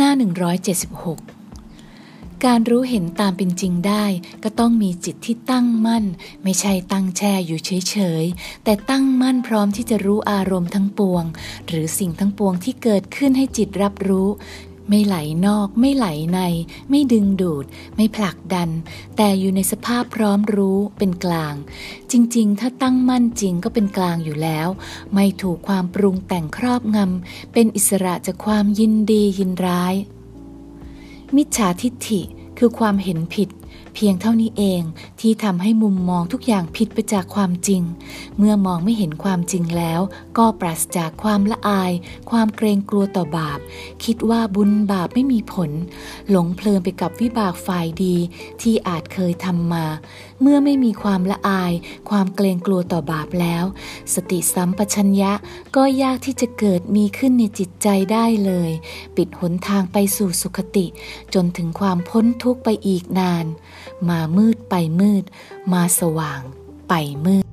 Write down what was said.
หน้า 176 การรู้เห็นตามเป็นจริงได้ ก็ต้องมีจิตที่ตั้งมั่น ไม่ใช่ตั้งแช่อยู่เฉยๆ แต่ตั้งมั่นพร้อมที่จะรู้อารมณ์ทั้งปวง หรือสิ่งทั้งปวงที่เกิดขึ้นให้จิตรับรู้ ไม่ไหลนอก ไม่ไหลใน ไม่ดึงดูด ไม่ผลักดัน แต่อยู่ในสภาพพร้อมรู้เป็นกลาง จริงๆ ถ้าตั้งมั่นจริงก็เป็นกลางอยู่แล้ว ไม่ถูกความปรุงแต่งครอบงำเป็นอิสระจากความยินดียินร้าย มิจฉาทิฏฐิคือความเห็นผิดเพียงเท่านี้เองที่ทำให้มุมมองทุกอย่างผิดไปจากความจริง เมื่อมองไม่เห็นความจริงแล้ว ก็ปราศจากความละอาย ความเกรงกลัวต่อบาป คิดว่าบุญบาปไม่มีผล หลงเพลินไปกับวิบากฝ่ายดี ที่อาจเคยทำมา เมื่อไม่มีความละอาย ความเกรงกลัวต่อบาปแล้ว สติสัมปชัญญะก็ยากที่จะเกิดมีขึ้นในจิตใจได้เลย ปิดหนทางไปสู่สุคติ จนถึงความพ้นทุกข์ไปอีกนานมามืดไปมืด มาสว่างไปมืด